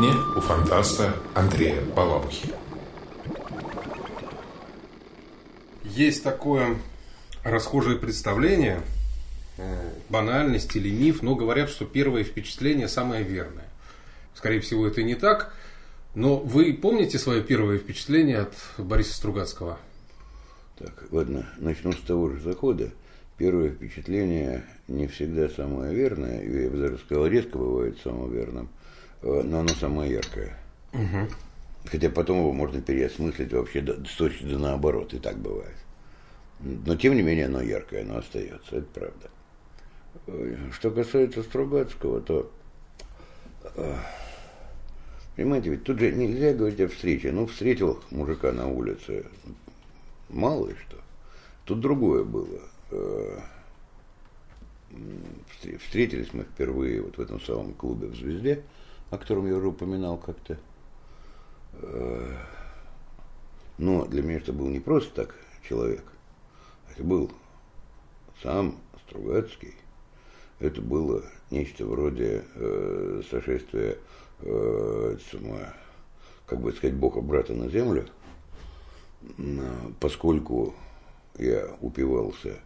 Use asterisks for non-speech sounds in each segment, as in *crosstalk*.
кухне у фантаста Андрея Балабухи. Есть такое расхожее представление, э, банальность или миф, но говорят, что первое впечатление самое верное. Скорее всего, это не так. Но вы помните свое первое впечатление от Бориса Стругацкого? Так, ладно, начну с того же захода. Первое впечатление не всегда самое верное, я бы даже сказал, редко бывает самым верным, но оно самое яркое. Угу. Хотя потом его можно переосмыслить вообще до, с точки до наоборот, и так бывает. Но тем не менее оно яркое, оно остается, это правда. Э, что касается Стругацкого, то э, Понимаете, ведь тут же нельзя говорить о встрече. Ну, встретил мужика на улице, мало ли что. Тут другое было. Э, встретились мы впервые вот в этом самом клубе в «Звезде», о котором я уже упоминал как-то. Э, но для меня это был не просто так человек. Это был сам Стругацкий. Это было нечто вроде э, сошествия э, самое, как бы сказать, Бога брата на землю, поскольку я упивался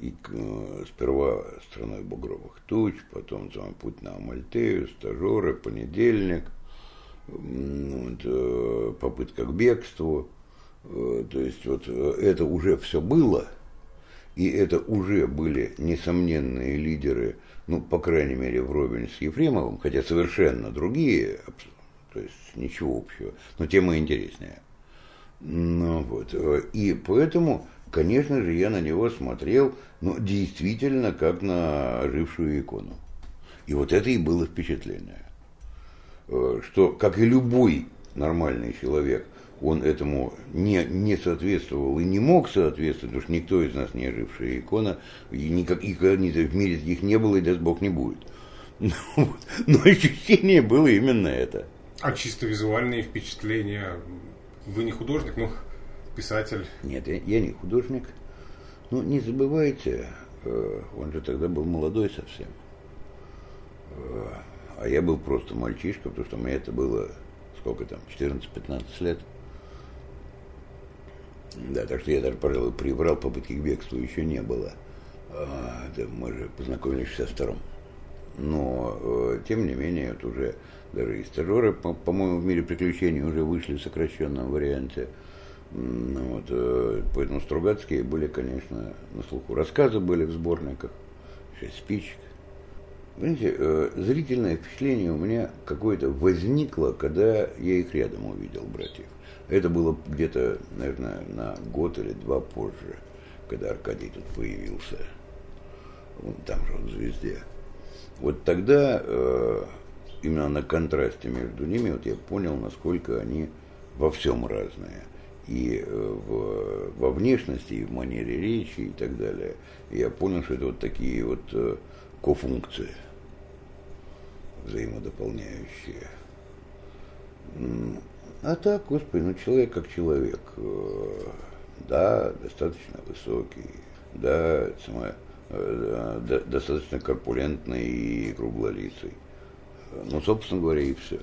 и э, сперва страной багровых туч, потом там, путь на Амальтею, стажеры, понедельник, вот, э, попытка к бегству. Э, то есть вот это уже все было, и это уже были несомненные лидеры – ну, по крайней мере, вровень с Ефремовым, хотя совершенно другие, то есть ничего общего, но тема интереснее. Ну, вот. И поэтому, конечно же, я на него смотрел, ну, действительно, как на ожившую икону. И вот это и было впечатление, что, как и любой нормальный человек – он этому не, не соответствовал и не мог соответствовать, потому что никто из нас не ожившая икона, и никак, и в мире их не было, и даст Бог не будет. *laughs* Но, но ощущение было именно это. А чисто визуальные впечатления, вы не художник, ну, писатель? Нет, я, я не художник. Ну, не забывайте, э, он же тогда был молодой совсем. Э, а я был просто мальчишка, потому что мне это было, сколько там, 14-15 лет. Да, так что я даже, пожалуй, приврал, попытки к бегству еще не было. А, да, мы же познакомились в 62 Но, э, тем не менее, вот уже даже и стажеры, по- по-моему, в мире приключений уже вышли в сокращенном варианте. Ну, вот, э, поэтому Стругацкие были, конечно, на слуху. Рассказы были в сборниках, шесть спичек. Понимаете, э, зрительное впечатление у меня какое-то возникло, когда я их рядом увидел, братьев. Это было где-то, наверное, на год или два позже, когда Аркадий тут появился. Он там же, он в «Звезде». Вот тогда э, именно на контрасте между ними вот я понял, насколько они во всем разные. И э, в, во внешности, и в манере речи, и так далее. Я понял, что это вот такие вот э, кофункции взаимодополняющие. А так, господи, ну человек как человек. Э, да, достаточно высокий, да, самое, достаточно корпулентный и круглолицый. Ну, собственно говоря, и все.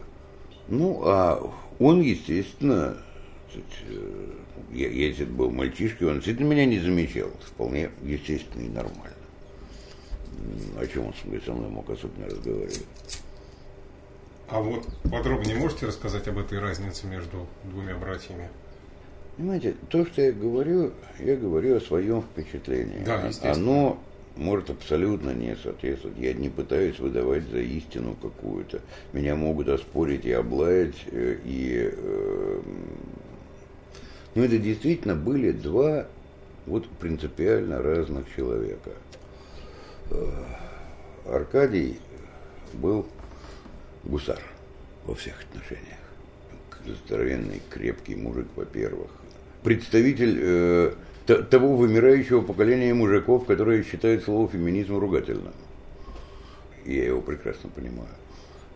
Ну, а он, естественно, э, если бы был мальчишкой, он действительно меня не замечал. Вполне естественно и нормально. О чем он со мной мог особенно разговаривать. А вот подробнее можете рассказать об этой разнице между двумя братьями? Понимаете, то, что я говорю, я говорю о своем впечатлении. Да, естественно. Оно может абсолютно не соответствовать. Я не пытаюсь выдавать за истину какую-то. Меня могут оспорить и облаять, э, и... Э, но это действительно были два вот принципиально разных человека. Э, Аркадий был гусар во всех отношениях. Здоровенный, крепкий мужик, во-первых. Представитель э, того вымирающего поколения мужиков, которые считают слово феминизм ругательным. Я его прекрасно понимаю.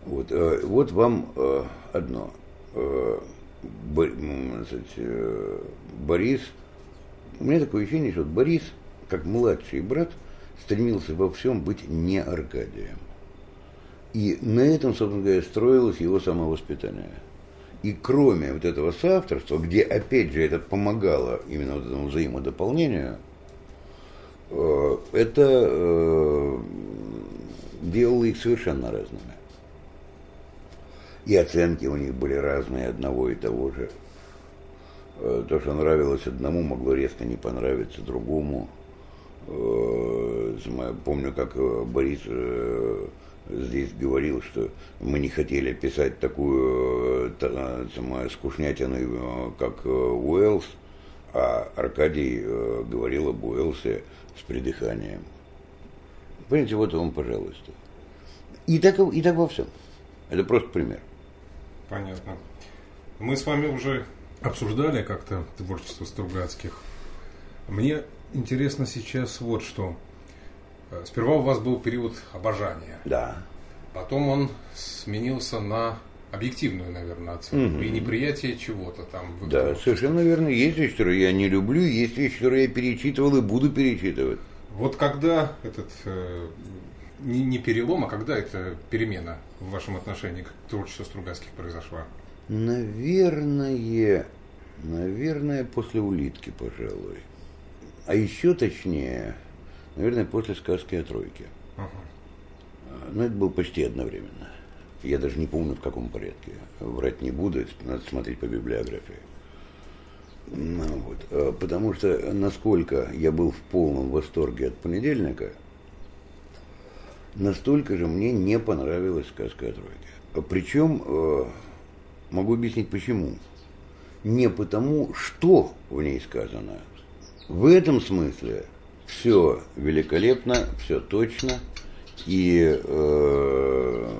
Вот, э, вот вам э, одно. Э, Борис, у меня такое ощущение, что Борис, как младший брат, стремился во всем быть не Аркадием. И на этом, собственно говоря, строилось его самовоспитание. И кроме вот этого соавторства, где, опять же, это помогало именно вот этому взаимодополнению, э, это э, делало их совершенно разными. И оценки у них были разные одного и того же. Э, то, что нравилось одному, могло резко не понравиться другому. Помню, как Борис здесь говорил, что мы не хотели писать такую э, самую скучнятину, э, как э, Уэллс, а Аркадий говорил об Уэллсе с придыханием. Понимаете, вот вам, пожалуйста. И так, и так во всем. Это просто пример. Понятно. Мы с вами уже обсуждали как-то творчество Стругацких. Мне интересно сейчас вот что. Э, сперва у вас был период обожания. Да. Потом он сменился на объективную, наверное, оценку угу. и неприятие чего-то там. Да, совершенно верно. Есть вещи, которые я не люблю, есть вещи, которые я перечитывал и буду перечитывать. Вот когда этот э, не, не перелом, а когда эта перемена в вашем отношении к творчеству Стругацких произошла? Наверное, наверное, после улитки, пожалуй. А еще точнее, наверное, после сказки о тройке. Ага. Но это было почти одновременно. Я даже не помню, в каком порядке. Врать не буду, надо смотреть по библиографии. Ну, вот. А, потому что насколько я был в полном восторге от понедельника, настолько же мне не понравилась сказка о тройке. Причем, э, могу объяснить почему. Не потому, что в ней сказано. В этом смысле все великолепно, все точно, и э,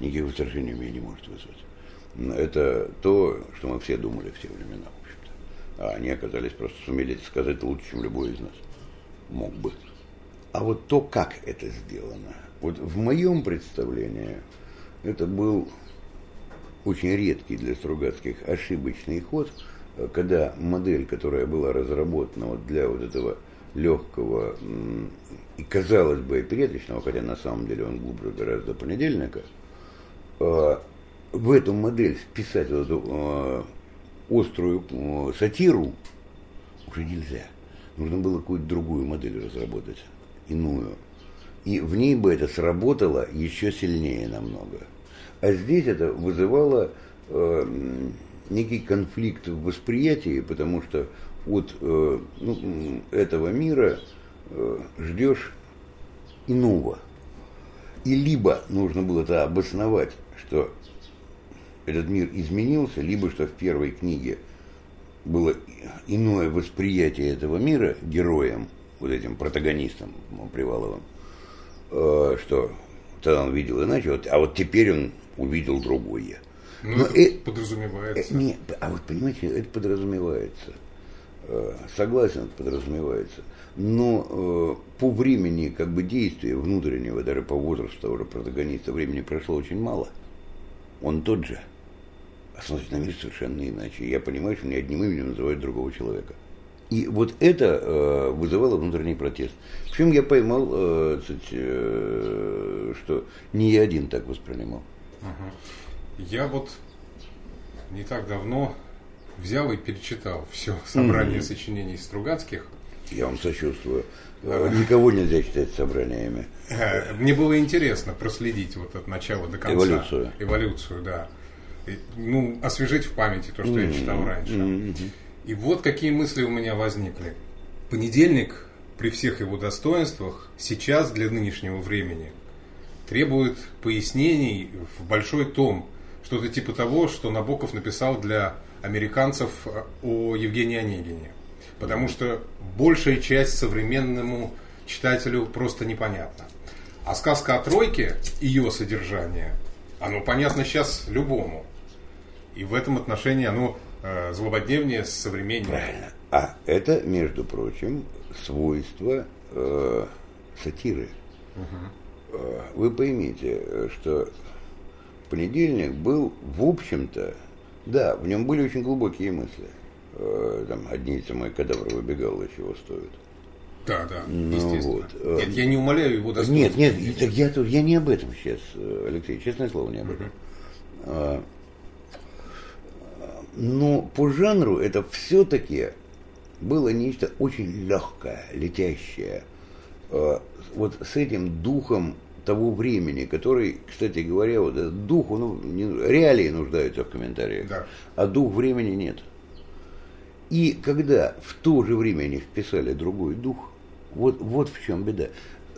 никаких возражений у меня не может вызвать. Это то, что мы все думали все времена, в общем-то. А они оказались просто сумели сказать лучше, чем любой из нас мог бы. А вот то, как это сделано, вот в моем представлении это был очень редкий для Стругацких ошибочный ход – когда модель, которая была разработана вот для вот этого легкого и, казалось бы, опереточного, хотя на самом деле он глубже гораздо понедельника, э, в эту модель вписать вот эту э, острую э, сатиру уже нельзя. Нужно было какую-то другую модель разработать, иную. И в ней бы это сработало еще сильнее намного. А здесь это вызывало некий конфликт в восприятии, потому что от э, ну, этого мира э, ждешь иного. И либо нужно было это обосновать, что этот мир изменился, либо что в первой книге было иное восприятие этого мира героем, вот этим протагонистом Приваловым, э, что тогда он видел иначе, вот, а вот теперь он увидел другое. Ну, Но это э, подразумевается. Э, нет, а вот понимаете, это подразумевается. Э, согласен, это подразумевается. Но э, по времени как бы действия внутреннего, даже по возрасту того же протагониста, времени прошло очень мало. Он тот же. А смотрит на мир совершенно иначе. Я понимаю, что мне одним именем называют другого человека. И вот это э, вызывало внутренний протест. Причем я поймал, э, кстати, э, что не я один так воспринимал. Uh-huh. Я вот не так давно взял и перечитал все собрание mm-hmm. сочинений Стругацких. Я вам сочувствую. Никого нельзя читать собраниями. Э, мне было интересно проследить вот от начала до конца. Эволюцию. Эволюцию, да. И, ну, освежить в памяти то, что mm-hmm. я читал раньше. Mm-hmm. И вот какие мысли у меня возникли. Понедельник, при всех его достоинствах, сейчас для нынешнего времени требует пояснений в большой том – что-то типа того, что Набоков написал для американцев э, о Евгении Онегине. Потому что большая часть современному читателю просто непонятна. А сказка о тройке, ее содержание, оно понятно сейчас любому. И в этом отношении оно э, злободневнее современнее. Правильно. А это, между прочим, свойство э, сатиры. Угу. Вы поймите, что понедельник был, в общем-то, да, в нем были очень глубокие мысли. Э, там одни эти мои кадавры выбегало, чего стоит. Да, да, Ну, естественно. вот, э, Нет, я не умоляю его достоинства. Нет, нет, я, тут- я не об этом сейчас, Алексей, честное слово, не об этом. А, Но по жанру это все-таки было нечто очень легкое, летящее. А, Вот с этим духом того времени, который, кстати говоря, вот этот дух, он, ну, не- реалии нуждаются в комментариях, Да. а дух времени нет. И когда в то же время они вписали другой дух, вот, вот в чем беда.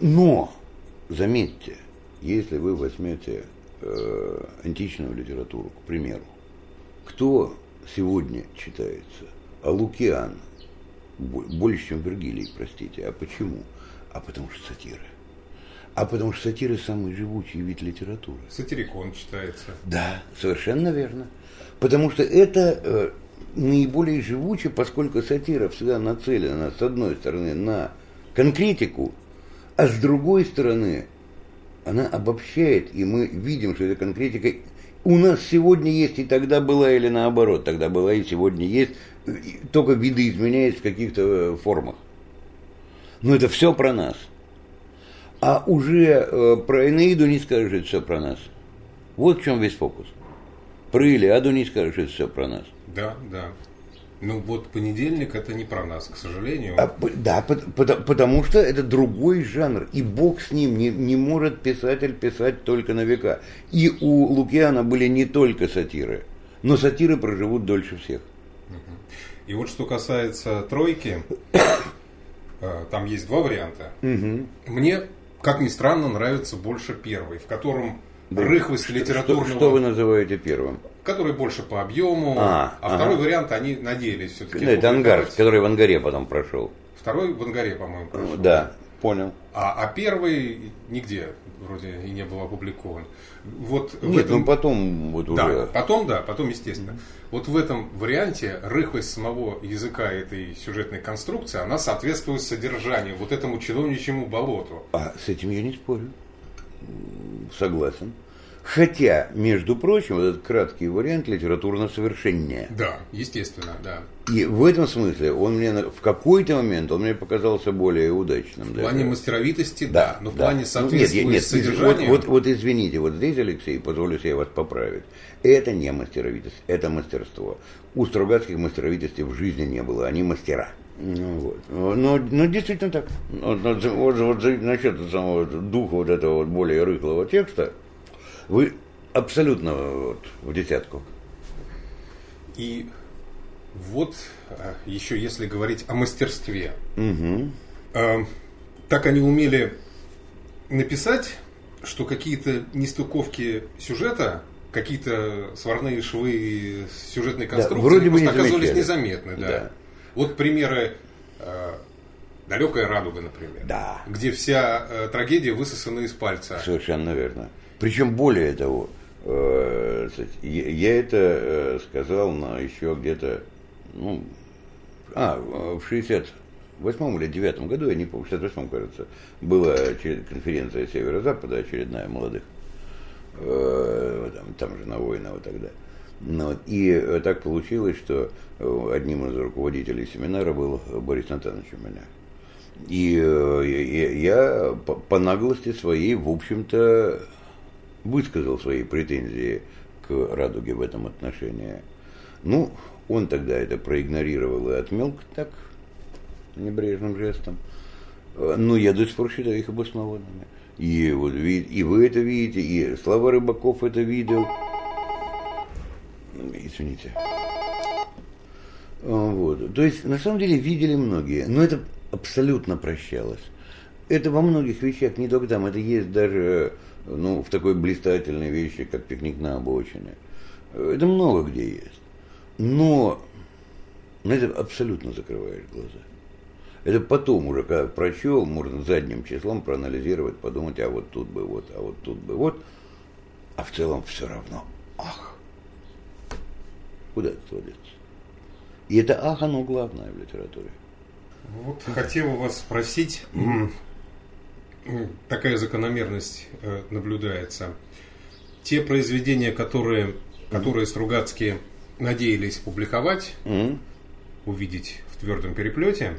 Но, заметьте, если вы возьмете э, античную литературу, к примеру, кто сегодня читается? А Лукиан бо- больше, чем Вергилий, простите. А почему? А потому что сатиры. А потому что сатиры самый живучий вид литературы. Сатирикон читается. Да, совершенно верно. Потому что это э, наиболее живуче, поскольку сатира всегда нацелена, с одной стороны, на конкретику, а с другой стороны, она обобщает, и мы видим, что эта конкретика у нас сегодня есть, и тогда была, или наоборот, тогда была, и сегодня есть, только виды изменяются в каких-то э, формах. Но это все про нас. А уже э, про Энеиду не скажешь, это все про нас. Вот в чем весь фокус. Про Илиаду не скажешь, это все про нас. Да, да. Ну вот понедельник это не про нас, к сожалению. А, да, пот- пот- потому что это другой жанр, и Бог с ним не, не может писатель писать только на века. И у Лукиана были не только сатиры, но сатиры проживут дольше всех. И вот что касается тройки, э, там есть два варианта. Мне, как ни странно, нравится больше первый, в котором рыхлость Что, литературного, что вы называете первым? Который больше по объему, А, а, ага. второй вариант они надеялись все-таки. Ну, это ангар, который в ангаре потом прошел. Второй в ангаре, по-моему, прошел. Да, понял. А, а первый нигде вроде и не был опубликован. Вот Нет, этом- ну потом вот Да, уже. потом да, потом естественно. Вот в этом варианте рыхлость самого языка этой сюжетной конструкции, она соответствует содержанию, вот этому чиновничьему болоту. А с этим я не спорю. Согласен. Хотя, между прочим, вот этот краткий вариант литературно совершеннее. Да, естественно, да. И в этом смысле он мне в какой-то момент он мне показался более удачным. В плане мастеровитости, да, Да, но в да. плане Ну, соответствия нет, нет, нет, содержанием... Вот, вот, вот извините, вот здесь, Алексей, позволю себе вас поправить. Это не мастеровитость, это мастерство. У Стругацких мастеровитости в жизни не было, они мастера. Ну, вот. Но, но действительно так. Вот, вот, вот, вот насчет самого духа вот этого вот более рыхлого текста, вы абсолютно вот, в десятку. И вот э, еще если говорить о мастерстве. Угу. Э, Так они умели написать, что какие-то нестыковки сюжета, какие-то сварные швы сюжетной конструкции вроде бы просто не оказались замечали. незаметны. Да. Да. Вот примеры э, «Далекая радуга», например, Да. где вся э, трагедия высосана из пальца. Совершенно верно. Причем более того, э, я, это э, сказал на еще где-то, ну, а, в 68 или 9 году, я не помню, в 68 кажется, была конференция Северо-Запада очередная молодых, э, там, там же на Воинова тогда. Ну, и так получилось, что одним из руководителей семинара был Борис Натанович у меня. И я, я по наглости своей, в общем-то, высказал свои претензии к Радуге в этом отношении. Ну, он тогда это проигнорировал и отмел так, небрежным жестом. Э, Но я до сих пор считаю их обоснованными. И, вот, и вы это видите, и Слава Рыбаков это видел. Извините. А, Вот. То есть, на самом деле, видели многие, но это абсолютно прощалось. Это во многих вещах, не только там, это есть даже ну, в такой блистательной вещи, как пикник на обочине. Это много где есть. Но на это абсолютно закрываешь глаза. Это потом уже, когда прочел, можно задним числом проанализировать, подумать, а вот тут бы вот, а вот тут бы вот. А в целом все равно. Ах, куда это сводится? И это ах, оно главное в литературе. Вот хотел вас спросить, такая закономерность э, наблюдается. Те произведения, которые, которые Стругацкие надеялись публиковать, М? увидеть в твердом переплете,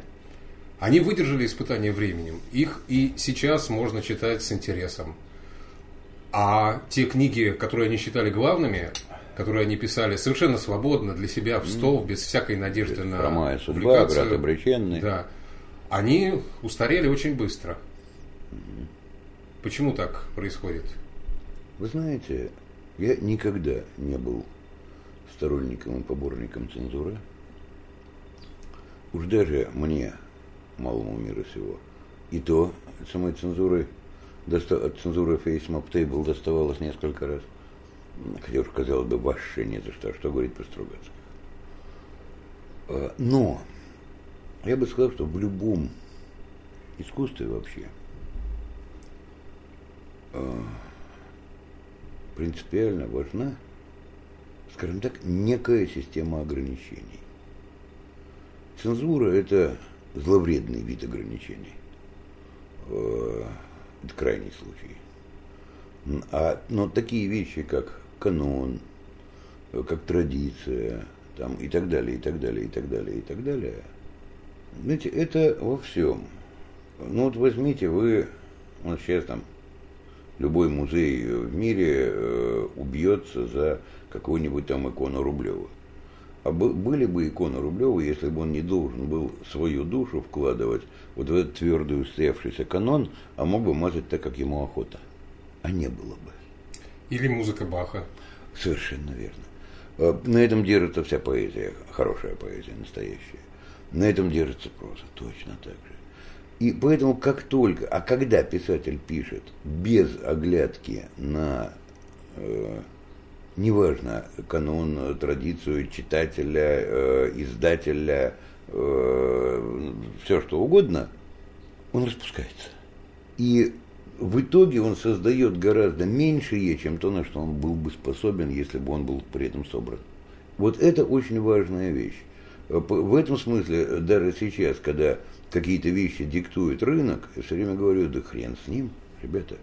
Они выдержали испытание временем. Их и сейчас можно читать с интересом. А те книги, которые они считали главными, которые они писали совершенно свободно для себя в стол, без всякой надежды на Хромая судьба, публикацию, брат обреченный. Да. Они устарели очень быстро. Почему так происходит? Вы знаете, я никогда не был сторонником и поборником цензуры. Уж даже мне, малому мира сего, и то от самой цензуры, от цензуры Map Table доставалось несколько раз. Хотя уж, казалось бы, вообще не за что. А Что говорить про Стругацких? А, Но я бы сказал, что в любом искусстве вообще принципиально важна, скажем так, некая система ограничений. Цензура – это зловредный вид ограничений. Э, Это крайний случай. А, но такие вещи, как канон, э, как традиция, там, и так далее, и так далее, и так далее, и так далее, знаете, это во всем. Ну вот возьмите вы, вот сейчас там любой музей в мире э, убьется за какую-нибудь там икону Рублева. А бы- были бы иконы Рублева, если бы он не должен был свою душу вкладывать вот в этот твердый устоявшийся канон, а мог бы мазать так, как ему охота. А не было бы. Или музыка Баха. Совершенно верно. Э, На этом держится вся поэзия, хорошая поэзия, настоящая. На этом держится проза, точно так же. И поэтому как только, а когда писатель пишет без оглядки на, э, неважно, канон, э, традицию читателя, э, издателя, все что угодно, он распускается. И в итоге он создает гораздо меньшее, чем то, на что он был бы способен, если бы он был при этом собран. Вот это очень важная вещь. Э, В этом смысле, э, даже сейчас, когда какие-то вещи диктует рынок, я все время говорю, да хрен с ним, ребята.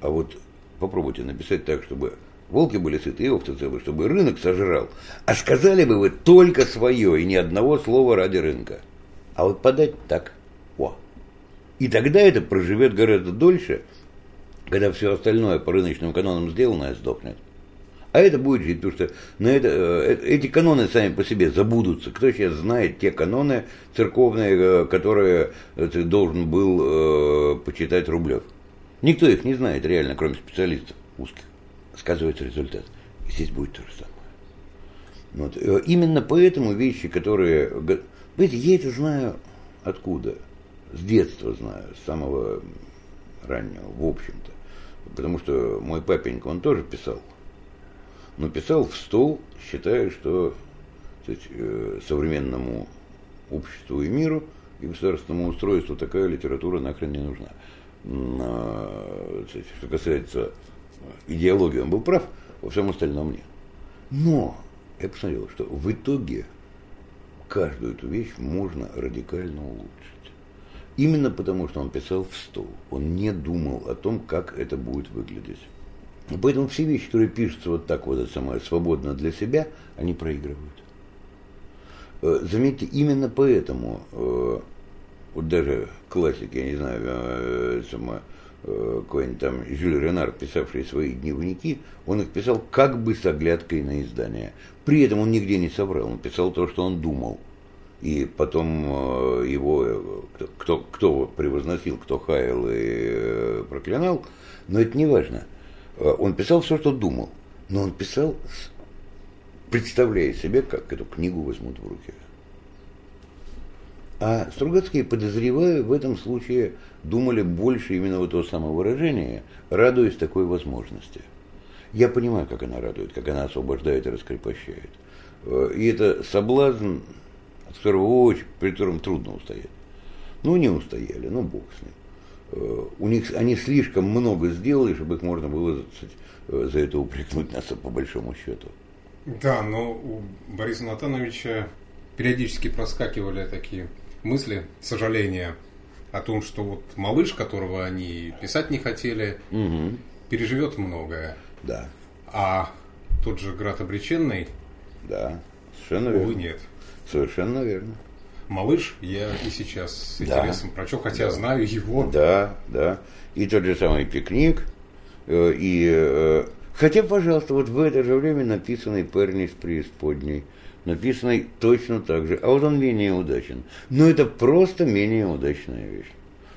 А вот попробуйте написать так, чтобы волки были сыты и овцы целы, чтобы рынок сожрал. А сказали бы вы только свое и ни одного слова ради рынка. А вот подать так, о, и тогда это проживет гораздо дольше, когда все остальное по рыночным канонам сделанное сдохнет. А это будет жить, потому что на это, э, эти каноны сами по себе забудутся. Кто сейчас знает те каноны церковные, э, которые э, ты должен был э, почитать Рублев? Никто их не знает реально, кроме специалистов узких. Сказывается результат. И здесь будет то же самое. Вот. Э, Именно поэтому вещи, которые... Знаете, я это знаю откуда? С детства знаю, с самого раннего, в общем-то. Потому что мой папенька, он тоже писал. Но писал в стол, считая, что сказать, э, современному обществу и миру и государственному устройству такая литература нахрен не нужна. А, сказать, Что касается идеологии, он был прав, во всем остальном нет. Но я посмотрел, что в итоге каждую эту вещь можно радикально улучшить. Именно потому, что он писал в стол. Он не думал о том, как это будет выглядеть. И Поэтому все вещи, которые пишутся вот так вот это самое, свободно для себя, они проигрывают. Э, Заметьте, именно поэтому э, вот даже классик, я не знаю, э, сама, какой-нибудь там Жюль Ренар, писавший свои дневники, он их писал как бы с оглядкой на издание. При этом он нигде не соврал, он писал то, что он думал. И потом его, кто, кто, превозносил, кто хаял и проклинал, но это не важно. Э, Он писал все, что думал, но он писал, представляя себе, как эту книгу возьмут в руки. А Стругацкие, подозреваю, в этом случае думали больше именно вот того самого выражения, радуясь такой возможности. Я понимаю, как она радует, как она освобождает и раскрепощает. Э, И это соблазн, от которого очень, при котором трудно устоять. Ну, не устояли, ну, бог с ним. Э, У них, они слишком много сделали, чтобы их можно было сказать, э, за это упрекнуть *laughs* нас по большому счету. Да, но у Бориса Натановича периодически проскакивали такие мысли, сожаления о том, что вот малыш, которого они писать не хотели, Мгм. переживет многое. Да, А тот же Град Обреченный, да, совершенно увы, верно. нет. Совершенно верно. Малыш, я и сейчас с Да. интересом прочел, хотя знаю его. Да, да. И тот же самый пикник. э, И, э, хотя, пожалуйста, вот в это же время написанный «Парень из преисподней», написанный точно так же, а вот он менее удачен. Но это просто менее удачная вещь.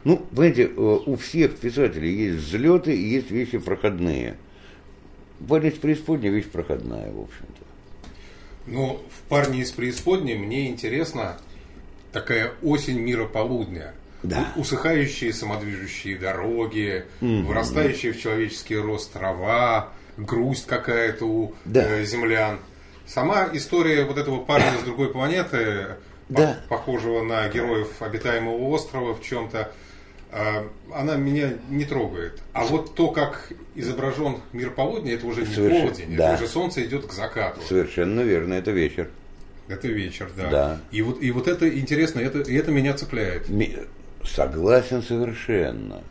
Ну, понимаете, э, у всех писателей есть взлеты и есть вещи проходные. «Парень из преисподней» вещь проходная, в общем-то. Но в «Парне из преисподней» мне интересна такая осень мира полудня. Да. Усыхающие самодвижущие дороги, вырастающие в человеческий рост трава, грусть какая-то у Да. э, землян. Сама история вот этого парня с другой планеты, по- Да. похожего на героев обитаемого острова в чем-то, э, она меня не трогает. А вот то, как изображен мир полудня, это уже не Совершенно, полдень, да. это уже солнце идет к закату. Совершенно верно, это вечер. Это вечер, да. Да. И вот, и вот это интересно, это, и это меня цепляет. Ми- Согласен совершенно.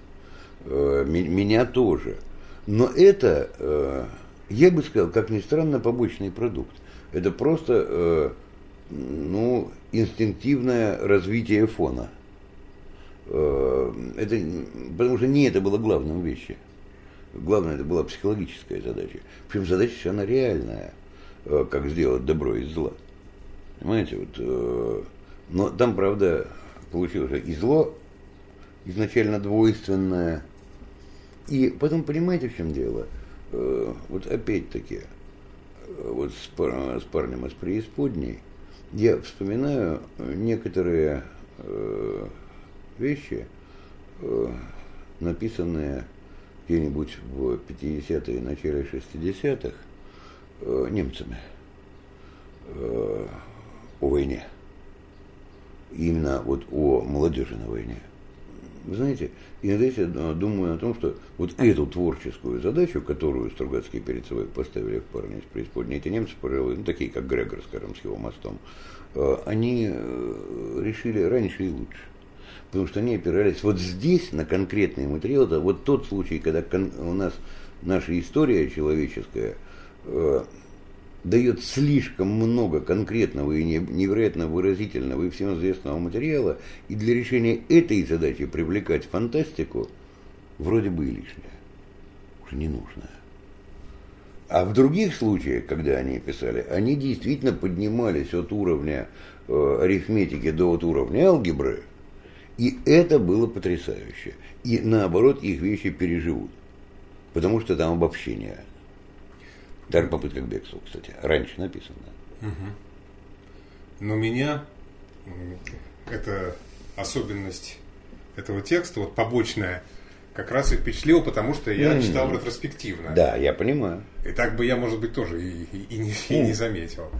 Э, Меня тоже. Но это, э, я бы сказал, как ни странно, побочный продукт. Это просто э, ну, инстинктивное развитие фона. Это, потому что не это было главным вещи. Главное, это была психологическая задача. Причем задача она реальная, как сделать добро из зла. Понимаете, вот, э, но там, правда, получилось и зло изначально двойственное. И потом, понимаете, в чем дело? Э, вот опять-таки, э, вот с, пар- с парнем из преисподней, я вспоминаю некоторые э, вещи, э, написанные где-нибудь в 50-е, начале 60-х э, немцами э, о войне. Именно вот о молодежи на войне. Вы знаете, иногда я думаю о том, что вот эту творческую задачу, которую Стругацкие перед собой поставили в парне из преисподней, эти немцы, пожалуй, ну, такие как Грегор, скажем, с его мостом, э, они э, решили раньше и лучше. Потому что они опирались вот здесь на конкретный материал. Это вот тот случай, когда у нас наша история человеческая э, дает слишком много конкретного и не- невероятно выразительного и всем известного материала, и для решения этой задачи привлекать фантастику вроде бы и лишнее, уже не нужно. А в других случаях, когда они писали, они действительно поднимались от уровня э, арифметики до вот уровня алгебры, и это было потрясающе. И наоборот, их вещи переживут. Потому что там обобщение. Даже попытка к бегству, кстати, раньше написано. Но меня эта особенность этого текста, вот побочная, как раз и впечатлила, потому что я М. читал ретроспективно. Да, я понимаю. И так бы я, может быть, тоже и, и- и не, и не заметил.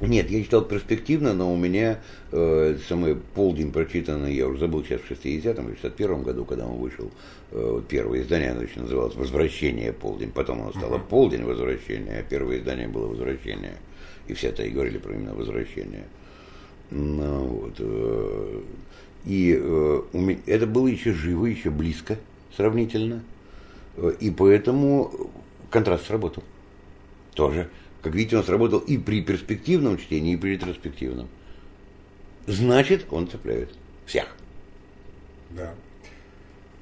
Нет, я читал перспективно, но у меня э, самый полдень прочитанный, я уже забыл сейчас в 60-м или 61-м году, когда он вышел, э, первое издание, оно еще называлось «Возвращение полдень», потом оно стало «Полдень возвращения», а первое издание было «Возвращение», и все это и говорили про именно «Возвращение». Ну, вот, э, и э, у меня, это было еще живо, еще близко сравнительно, э, и поэтому контраст сработал тоже. Как видите, он сработал и при перспективном чтении, и при ретроспективном. Значит, он цепляет всех. Да.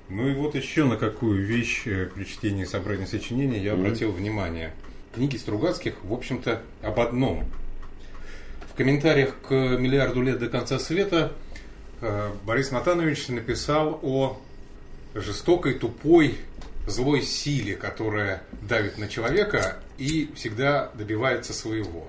Ну и вот еще на какую вещь э, при чтении собрания сочинений я обратил внимание. Книги Стругацких, в общем-то, об одном. В комментариях к «Миллиарду лет до конца света» э, Борис Натанович написал о жестокой, тупой, злой силе, которая давит на человека и всегда добивается своего.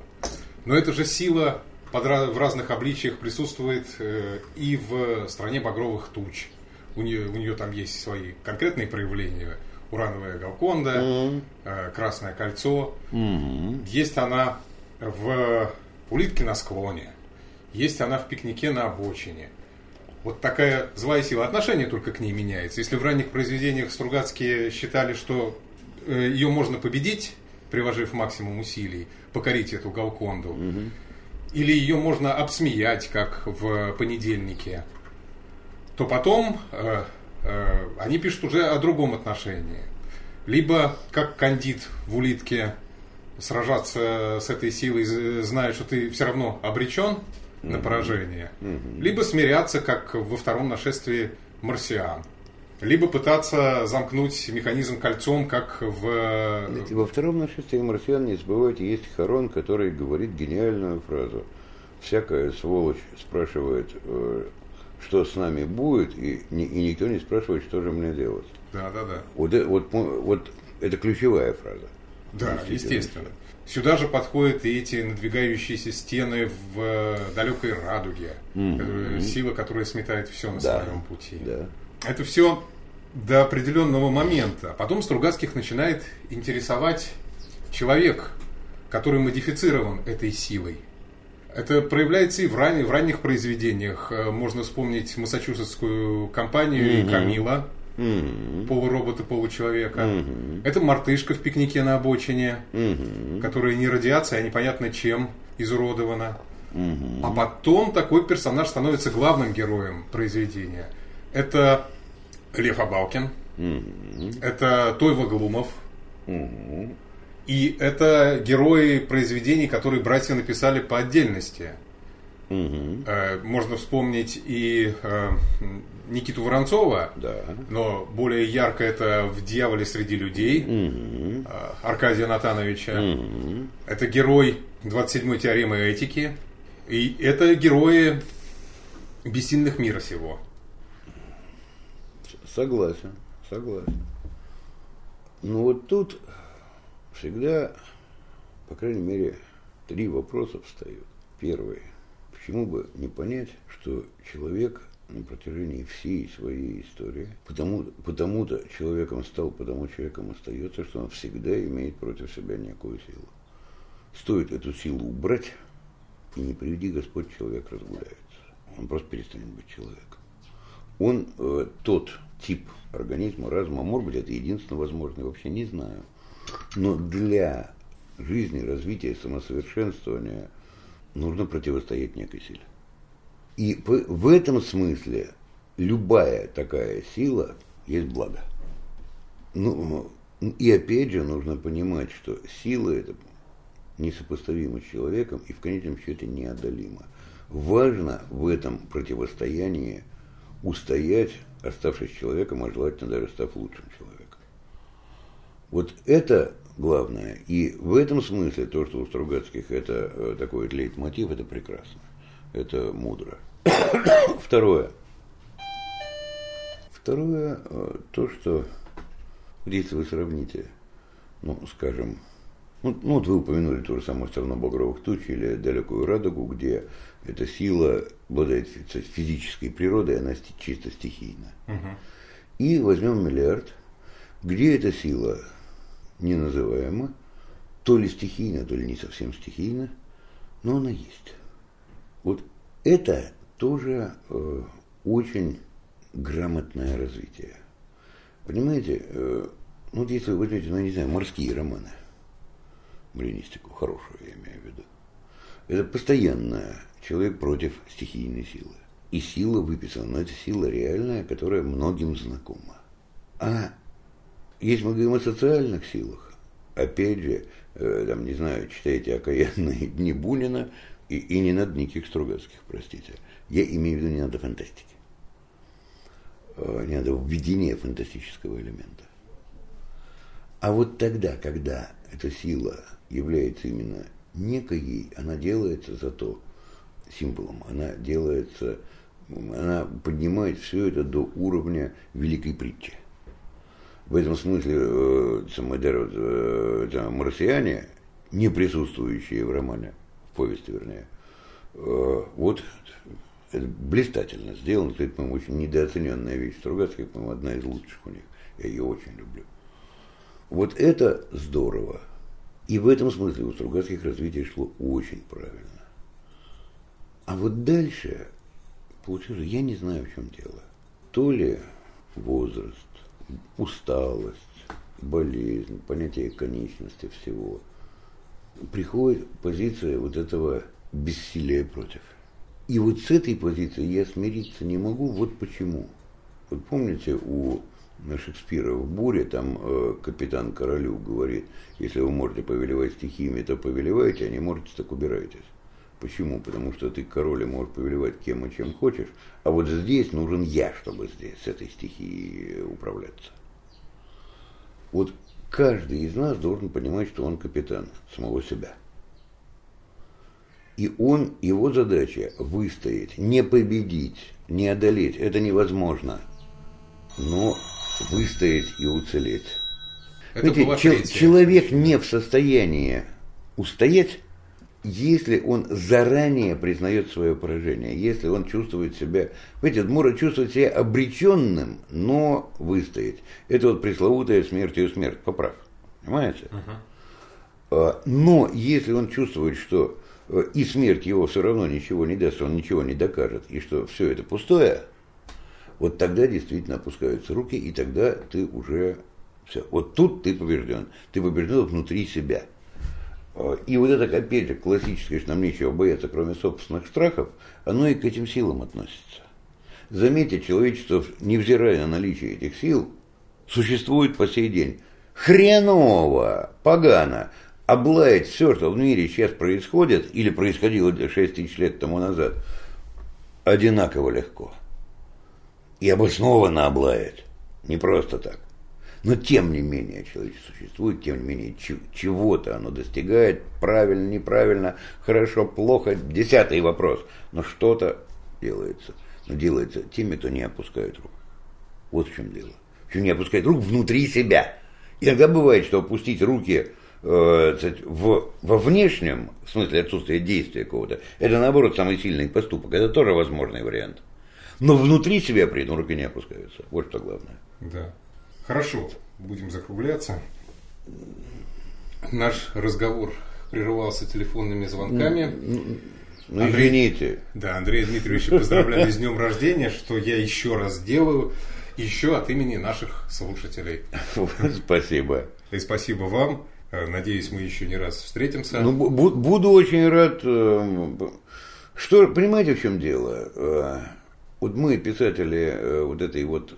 Но эта же сила в разных обличиях присутствует э, и в стране багровых туч. У нее, у нее там есть свои конкретные проявления. Урановая Галконда, э, Красное кольцо. Есть она в Улитке на склоне. Есть она в пикнике на обочине. Вот такая злая сила. Отношение только к ней меняется. Если в ранних произведениях Стругацкие считали, что э, ее можно победить, приложив максимум усилий, покорить эту Галконду, или ее можно обсмеять, как в понедельнике, то потом э, э, они пишут уже о другом отношении. Либо как кандид в улитке сражаться с этой силой, зная, что ты все равно обречен, на поражение, либо смиряться, как во втором нашествии марсиан, либо пытаться замкнуть механизм кольцом, как в... Во втором нашествии марсиан, не забывайте, есть Харон, который говорит гениальную фразу. Всякая сволочь спрашивает, э, что с нами будет, и, и никто не спрашивает, что же мне делать. Да, да, да. Вот, э, вот, вот это ключевая фраза. Да, естественно. Сюда же подходят и эти надвигающиеся стены в э, далекой радуге, mm-hmm. сила, которая сметает все на да. своем пути. Да. Это все до определенного момента. А потом Стругацких начинает интересовать человек, который модифицирован этой силой. Это проявляется и в, ран... в ранних произведениях. Э, можно вспомнить массачусетскую компанию mm-hmm. Камила, mm-hmm. полуробота, получеловека. Mm-hmm. Это мартышка в пикнике на обочине, mm-hmm. которая не радиация, а непонятно чем изуродована. Mm-hmm. А потом такой персонаж становится главным героем произведения. Это Лев Абалкин, mm-hmm. это Тойва Глумов, mm-hmm. и это герои произведений, которые братья написали по отдельности. Mm-hmm. Можно вспомнить и э, Никиту Воронцова, да. но более ярко это в «Дьяволе среди людей» mm-hmm. Аркадия Натановича. Mm-hmm. Это герой 27-й теоремы этики. И это герои бессильных мира сего. Согласен, согласен. Ну вот тут всегда, по крайней мере, три вопроса встают. Первый. Почему бы не понять, что человек на протяжении всей своей истории, потому, потому-то человеком стал, потому человеком остается, что он всегда имеет против себя некую силу. Стоит эту силу убрать, и не приведи Господь, человек разгуляется. Он просто перестанет быть человеком. Он э, тот тип организма, разума, может быть, это единственно возможно, вообще не знаю. Но для жизни, развития, самосовершенствования нужно противостоять некой силе. И в этом смысле любая такая сила есть благо. Ну, и опять же нужно понимать, что сила это несопоставима с человеком и в конечном счете неодолима. Важно в этом противостоянии устоять оставшись человеком, а желательно даже став лучшим человеком. Вот это главное. И в этом смысле то, что у Стругацких это э, такой лейтмотив, это прекрасно. Это мудро. *coughs* Второе. Второе, э, то, что, если вы сравните, ну, скажем, ну, ну вот вы упомянули ту же самую страну багровых туч или далекую радугу, где эта сила обладает физической природой, она чисто стихийна. Угу. И возьмем миллиард, где эта сила неназываема, то ли стихийна, то ли не совсем стихийна, но она есть. Вот это тоже э, очень грамотное развитие. Понимаете, э, вот если вы возьмете, ну не знаю, морские романы, маринистику, хорошую я имею в виду, это постоянная человек против стихийной силы. И сила выписана, но это сила реальная, которая многим знакома. А если мы говорим о социальных силах, опять же, э, там, не знаю, читайте «Окаянные дни Бунина», и, и не надо никаких Стругацких, простите. Я имею в виду, не надо фантастики. Э, не надо введения фантастического элемента. А вот тогда, когда эта сила является именно некой, она делается зато символом, она делается, она поднимает все это до уровня великой притчи. В этом смысле э, э, марсиане, не присутствующие в романе, в повести вернее, э, вот это блистательно сделано, это, по-моему, очень недооцененная вещь Стругацкая, по-моему, одна из лучших у них. Я ее очень люблю. Вот это здорово. И в этом смысле у Стругацких развитие шло очень правильно. А вот дальше получилось, я не знаю, в чем дело. То ли возраст, усталость, болезнь, понятие конечности всего. Приходит позиция вот этого бессилия против. И вот с этой позиции я смириться не могу. Вот почему. Вот помните, у Шекспира в «Буре» там э, капитан Королю говорит, если вы можете повелевать стихиями, то повелевайте, а не можете, так убирайтесь. Почему? Потому что ты король и можешь повелевать кем и чем хочешь, а вот здесь нужен я, чтобы здесь с этой стихией управляться. Вот каждый из нас должен понимать, что он капитан самого себя. И он, его задача выстоять, не победить, не одолеть. Это невозможно. Но выстоять и уцелеть. Это Знаете, чел- человек не в состоянии устоять, если он заранее признает свое поражение, если он чувствует себя, видите, Мура чувствует себя обреченным, но выстоять. Это вот пресловутая смертью смерть, поправ, понимаете? Uh-huh. Но если он чувствует, что э, и смерть его все равно ничего не даст, он ничего не докажет, и что все это пустое, вот тогда действительно опускаются руки, и тогда ты уже все. Вот тут ты побежден. Ты побежден внутри себя. А, и вот это, опять же, классическое, что нам нечего бояться, кроме собственных страхов, оно и к этим силам относится. Заметьте, человечество, невзирая на наличие этих сил, существует по сей день. Хреново, погано, облаять все, что в мире сейчас происходит, или происходило 6 тысяч лет тому назад, одинаково легко. И обоснованно облаять. Не просто так. Но тем не менее человечество существует, тем не менее чего-то оно достигает, правильно, неправильно, хорошо, плохо, десятый вопрос, но что-то делается. Но делается теми, кто не опускает рук. Вот в чем дело. Что не опускает рук внутри себя. Иногда бывает, что опустить руки э, в, во внешнем, в смысле отсутствия действия какого-то, это наоборот самый сильный поступок. Это тоже возможный вариант. Но внутри себя при этом руки не опускаются. Вот что главное. Да. Хорошо, будем закругляться. Наш разговор прерывался телефонными звонками. Ну, Андрей, извините. Да, Андрей Дмитриевич, поздравляю с днем рождения, что я еще раз делаю, еще от имени наших слушателей. *laughs* Спасибо. И спасибо вам. Надеюсь, мы еще не раз встретимся. Ну, буду очень рад. Э, что, понимаете, в чем дело? Э, вот мы, писатели э, вот этой вот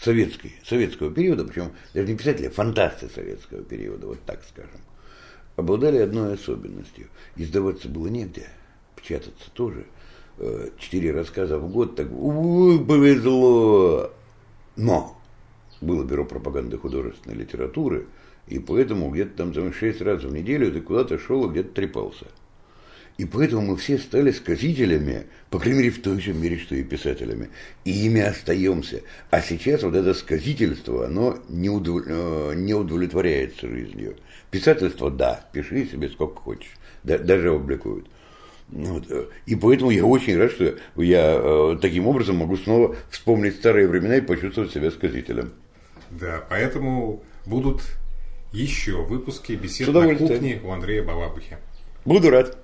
советской, советского периода, причем даже не писатели, а фантасты советского периода, вот так скажем, обладали одной особенностью. Издаваться было негде, печататься тоже. Э, четыре рассказа в год, так повезло. Но было бюро пропаганды художественной литературы, и поэтому где-то там шесть раз в неделю ты куда-то шел и где-то трепался – и поэтому мы все стали сказителями, по крайней мере, в той же мере, что и писателями. И ими остаемся. А сейчас вот это сказительство, оно не, удов... Э, не удовлетворяется жизнью. Писательство, да, пиши себе сколько хочешь. Да, даже опубликуют. Вот. Э, и поэтому я очень рад, что я э, таким образом могу снова вспомнить старые времена и почувствовать себя сказителем. Да, поэтому будут еще выпуски бесед на кухне у Андрея Балабухи. Буду рад.